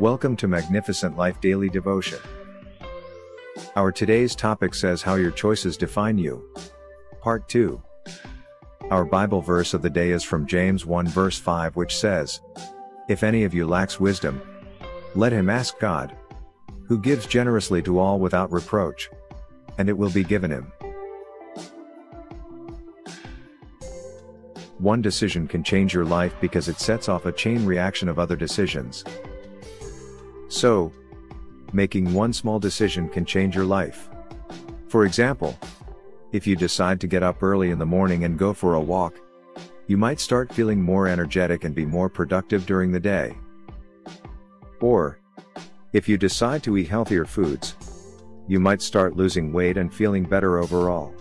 Welcome to Magnificent Life Daily Devotion. Our today's topic says how your choices define you. Part 2. Our Bible verse of the day is from James 1 verse 5 which says, If any of you lacks wisdom, let him ask God, who gives generously to all without reproach, and it will be given him. One decision can change your life because it sets off a chain reaction of other decisions. So, making one small decision can change your life. For example, if you decide to get up early in the morning and go for a walk, you might start feeling more energetic and be more productive during the day. Or, if you decide to eat healthier foods, you might start losing weight and feeling better overall.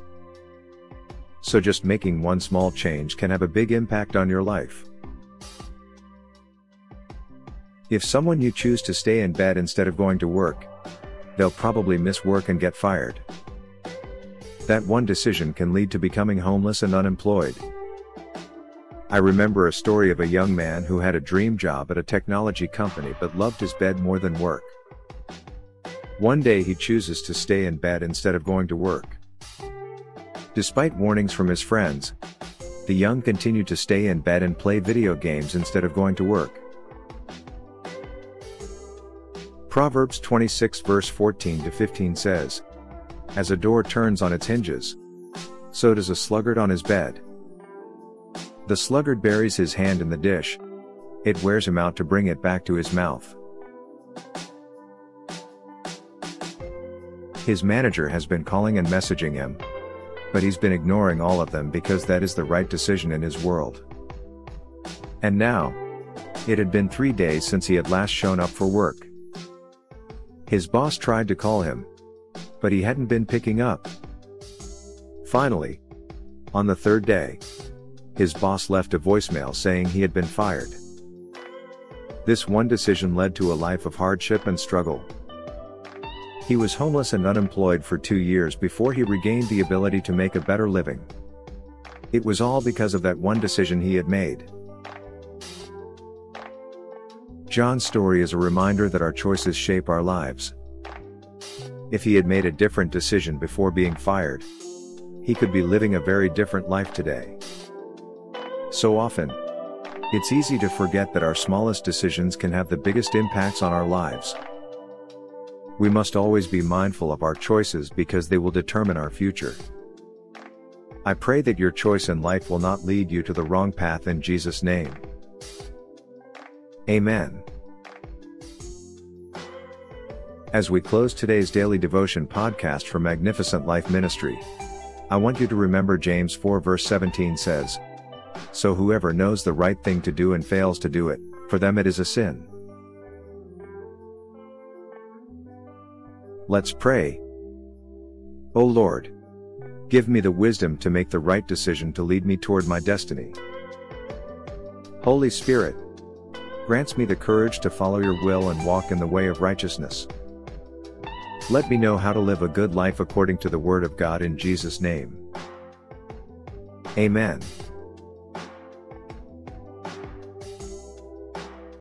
So just making one small change can have a big impact on your life. If someone you choose to stay in bed instead of going to work, they'll probably miss work and get fired. That one decision can lead to becoming homeless and unemployed. I remember a story of a young man who had a dream job at a technology company but loved his bed more than work. One day he chooses to stay in bed instead of going to work. Despite warnings from his friends, the young continued to stay in bed and play video games instead of going to work. Proverbs 26 verse 14 to 15 says, As a door turns on its hinges, so does a sluggard on his bed. The sluggard buries his hand in the dish, it wears him out to bring it back to his mouth. His manager has been calling and messaging him, but he's been ignoring all of them because that is the right decision in his world. And now, it had been three days since he had last shown up for work. His boss tried to call him, but he hadn't been picking up. Finally, on the third day, his boss left a voicemail saying he had been fired. This one decision led to a life of hardship and struggle. He was homeless and unemployed for two years before he regained the ability to make a better living. It was all because of that one decision he had made. John's story is a reminder that our choices shape our lives. If he had made a different decision before being fired, he could be living a very different life today. So often, it's easy to forget that our smallest decisions can have the biggest impacts on our lives. We must always be mindful of our choices because they will determine our future. I pray that your choice in life will not lead you to the wrong path in Jesus' name. Amen. As we close today's daily devotion podcast for Magnificent Life Ministry, I want you to remember James 4 verse 17 says, So whoever knows the right thing to do and fails to do it, for them it is a sin. Let's pray. O Lord, give me the wisdom to make the right decision to lead me toward my destiny. Holy Spirit, grants me the courage to follow your will and walk in the way of righteousness. Let me know how to live a good life according to the Word of God in Jesus' name. Amen.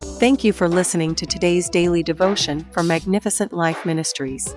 Thank you for listening to today's daily devotion from Magnificent Life Ministries.